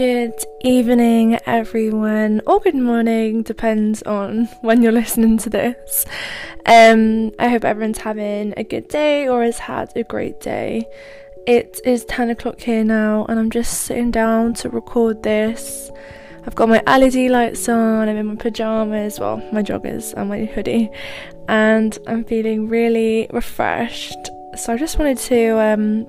Good evening, everyone, or good morning, depends on when you're listening to this. Um, I hope everyone's having a good day or has had a great day. It is 10 o'clock here now, and I'm just sitting down to record this. I've got my LED lights on, I'm in my pajamas, well, my joggers and my hoodie, and I'm feeling really refreshed. So I just wanted to um,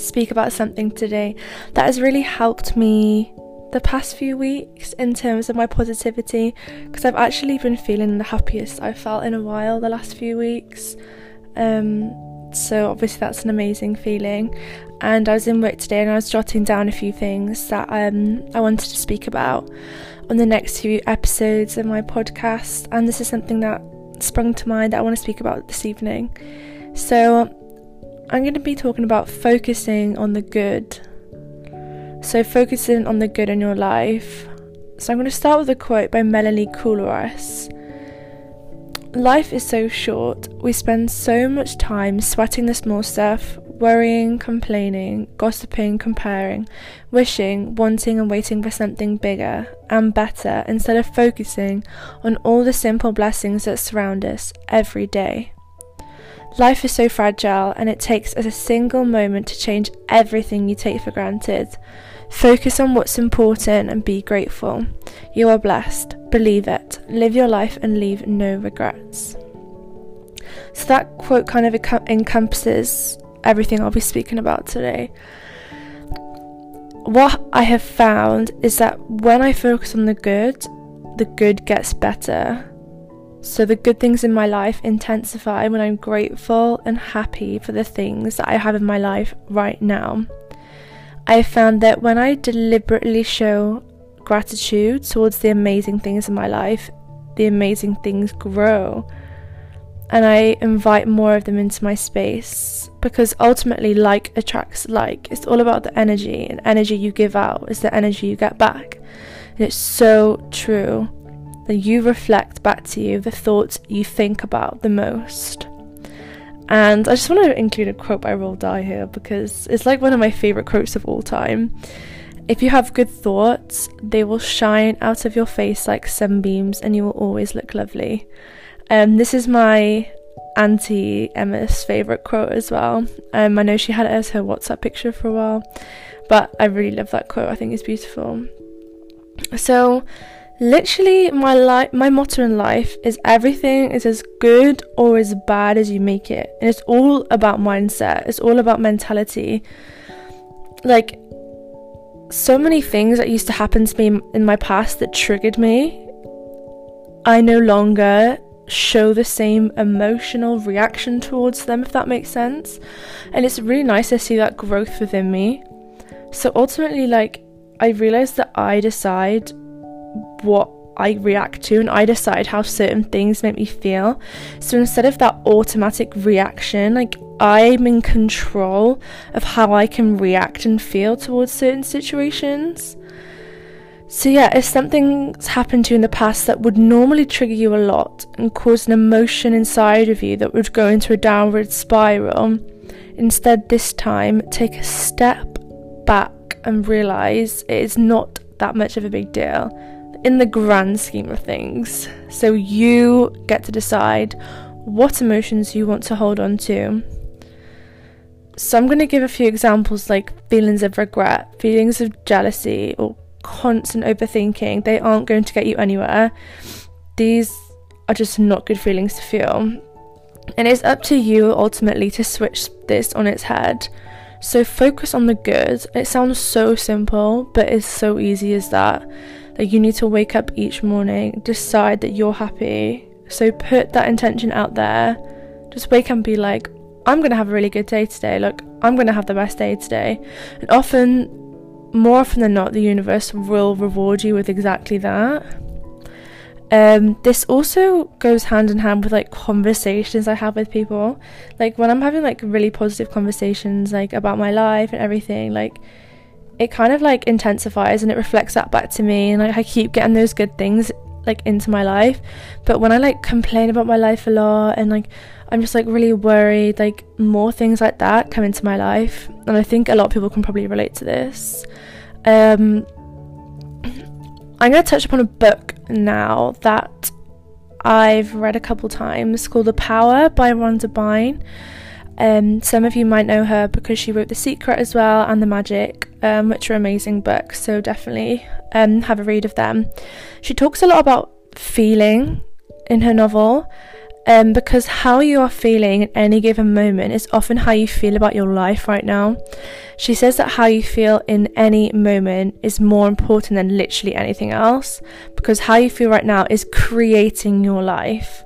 speak about something today that has really helped me the past few weeks in terms of my positivity because I've actually been feeling the happiest I've felt in a while the last few weeks. Um, so obviously that's an amazing feeling. And I was in work today and I was jotting down a few things that um, I wanted to speak about on the next few episodes of my podcast. And this is something that sprung to mind that I want to speak about this evening. So I'm going to be talking about focusing on the good. So, focusing on the good in your life. So, I'm going to start with a quote by Melanie Koulouris. Life is so short. We spend so much time sweating the small stuff, worrying, complaining, gossiping, comparing, wishing, wanting, and waiting for something bigger and better instead of focusing on all the simple blessings that surround us every day. Life is so fragile, and it takes a single moment to change everything you take for granted. Focus on what's important and be grateful. You are blessed. Believe it. Live your life and leave no regrets. So, that quote kind of encompasses everything I'll be speaking about today. What I have found is that when I focus on the good, the good gets better so the good things in my life intensify when I'm grateful and happy for the things that I have in my life right now. I have found that when I deliberately show gratitude towards the amazing things in my life, the amazing things grow. And I invite more of them into my space because ultimately, like attracts like. It's all about the energy, and energy you give out is the energy you get back. And it's so true then you reflect back to you the thoughts you think about the most. And I just want to include a quote by Roald Dahl here because it's like one of my favourite quotes of all time. If you have good thoughts, they will shine out of your face like sunbeams and you will always look lovely. Um, this is my auntie Emma's favourite quote as well. Um, I know she had it as her WhatsApp picture for a while, but I really love that quote. I think it's beautiful. So, Literally, my life, my motto in life is everything is as good or as bad as you make it, and it's all about mindset. It's all about mentality. Like, so many things that used to happen to me in my past that triggered me, I no longer show the same emotional reaction towards them, if that makes sense. And it's really nice to see that growth within me. So ultimately, like, I realized that I decide what I react to and I decide how certain things make me feel. So instead of that automatic reaction, like I'm in control of how I can react and feel towards certain situations. So, yeah, if something's happened to you in the past that would normally trigger you a lot and cause an emotion inside of you that would go into a downward spiral, instead, this time, take a step back and realize it is not that much of a big deal in the grand scheme of things. So you get to decide what emotions you want to hold on to. So I'm going to give a few examples like feelings of regret, feelings of jealousy, or constant overthinking. They aren't going to get you anywhere. These are just not good feelings to feel. And it's up to you ultimately to switch this on its head. So focus on the good. It sounds so simple, but it's so easy as that. You need to wake up each morning, decide that you're happy. So put that intention out there. Just wake up and be like, I'm gonna have a really good day today. Look, I'm gonna have the best day today. And often, more often than not, the universe will reward you with exactly that. Um, this also goes hand in hand with like conversations I have with people. Like when I'm having like really positive conversations like about my life and everything, like it kind of like intensifies and it reflects that back to me and like I keep getting those good things like into my life. But when I like complain about my life a lot and like I'm just like really worried, like more things like that come into my life. And I think a lot of people can probably relate to this. Um I'm going to touch upon a book now that I've read a couple times called The Power by Rhonda Byrne. Um, some of you might know her because she wrote The Secret as well and The Magic, um, which are amazing books, so definitely um, have a read of them. She talks a lot about feeling in her novel um, because how you are feeling at any given moment is often how you feel about your life right now. She says that how you feel in any moment is more important than literally anything else because how you feel right now is creating your life.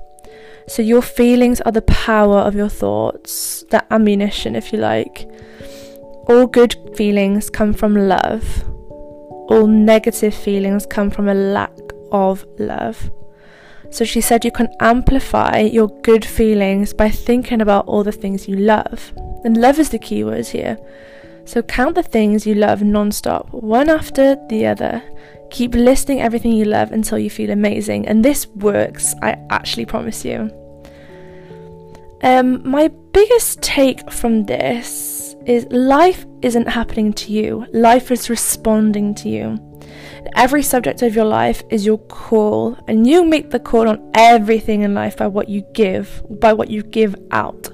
So, your feelings are the power of your thoughts, that ammunition, if you like. All good feelings come from love, all negative feelings come from a lack of love. So she said you can amplify your good feelings by thinking about all the things you love. And love is the key word here. So count the things you love non-stop, one after the other. Keep listing everything you love until you feel amazing. And this works, I actually promise you. Um, my biggest take from this is life isn't happening to you, life is responding to you. Every subject of your life is your call, and you make the call on everything in life by what you give, by what you give out.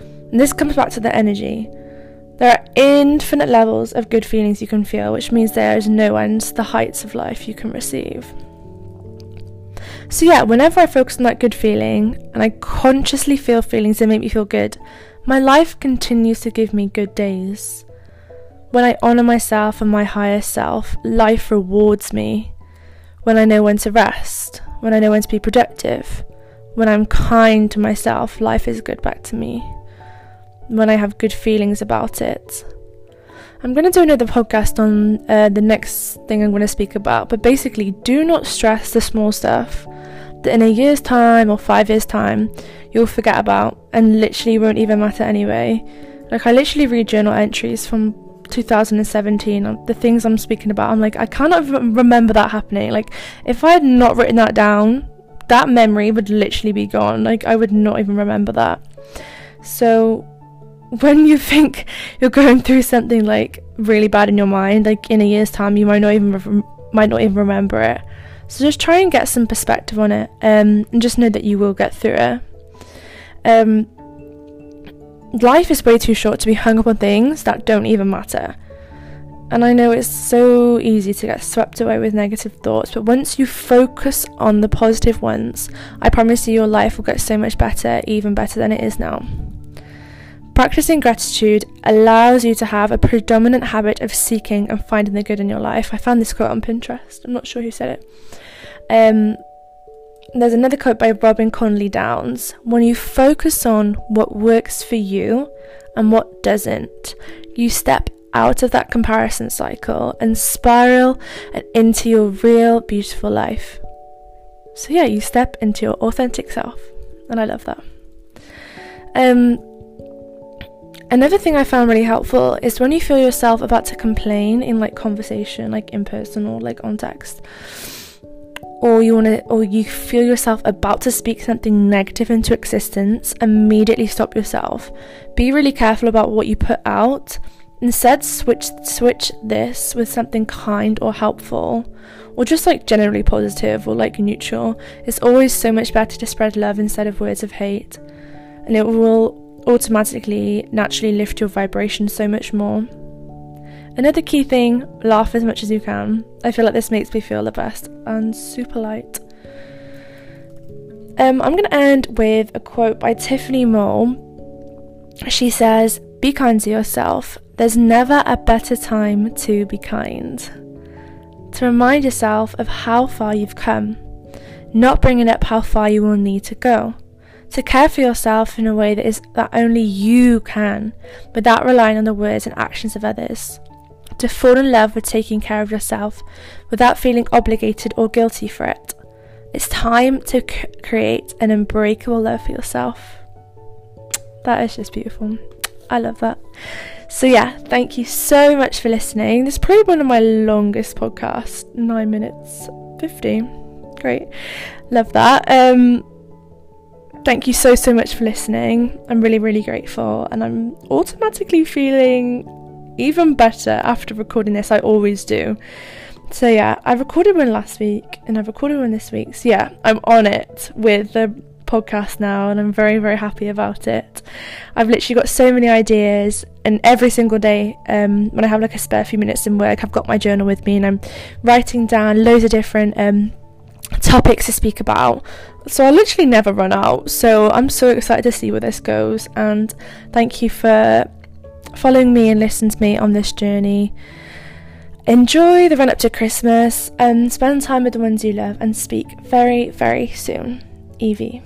And this comes back to the energy. There are infinite levels of good feelings you can feel, which means there is no end to the heights of life you can receive. So, yeah, whenever I focus on that good feeling and I consciously feel feelings that make me feel good, my life continues to give me good days. When I honour myself and my higher self, life rewards me. When I know when to rest, when I know when to be productive, when I'm kind to myself, life is good back to me. When I have good feelings about it. I'm going to do another podcast on uh, the next thing I'm going to speak about, but basically, do not stress the small stuff that in a year's time or five years' time you'll forget about and literally won't even matter anyway. Like, I literally read journal entries from 2017 the things i'm speaking about i'm like i cannot remember that happening like if i had not written that down that memory would literally be gone like i would not even remember that so when you think you're going through something like really bad in your mind like in a year's time you might not even re- might not even remember it so just try and get some perspective on it um, and just know that you will get through it um, life is way too short to be hung up on things that don't even matter. And I know it's so easy to get swept away with negative thoughts, but once you focus on the positive ones, I promise you your life will get so much better, even better than it is now. Practicing gratitude allows you to have a predominant habit of seeking and finding the good in your life. I found this quote on Pinterest. I'm not sure who said it. Um, there's another quote by Robin Conley Downs. when you focus on what works for you and what doesn't, you step out of that comparison cycle and spiral into your real beautiful life. So, yeah, you step into your authentic self, and I love that. Um, another thing I found really helpful is when you feel yourself about to complain in like conversation, like in person or like on text or you want to or you feel yourself about to speak something negative into existence immediately stop yourself. Be really careful about what you put out. Instead switch switch this with something kind or helpful or just like generally positive or like neutral. It's always so much better to spread love instead of words of hate and it will automatically naturally lift your vibration so much more Another key thing laugh as much as you can. I feel like this makes me feel the best and super light. Um, I'm going to end with a quote by Tiffany Moore. She says, Be kind to yourself. There's never a better time to be kind. To remind yourself of how far you've come, not bringing up how far you will need to go. To care for yourself in a way that is that only you can, without relying on the words and actions of others to fall in love with taking care of yourself without feeling obligated or guilty for it. It's time to c- create an unbreakable love for yourself. That is just beautiful. I love that. So, yeah, thank you so much for listening. This is probably one of my longest podcasts 9 minutes 50. Great. Love that. Um, thank you so, so much for listening. I'm really, really grateful. And I'm automatically feeling even better after recording this. I always do. So yeah, I recorded one last week and I've recorded one this week. So yeah, I'm on it with the podcast now and I'm very very happy about it. I've literally got so many ideas and every single day um, when I have like a spare few minutes in work I've got my journal with me and I'm writing down loads of different um, topics to speak about. So I literally never run out. So I'm so excited to see where this goes and thank you for following me and listening to me on this journey. Enjoy the run up to Christmas and spend time with the ones you love and speak very, very soon. Evie.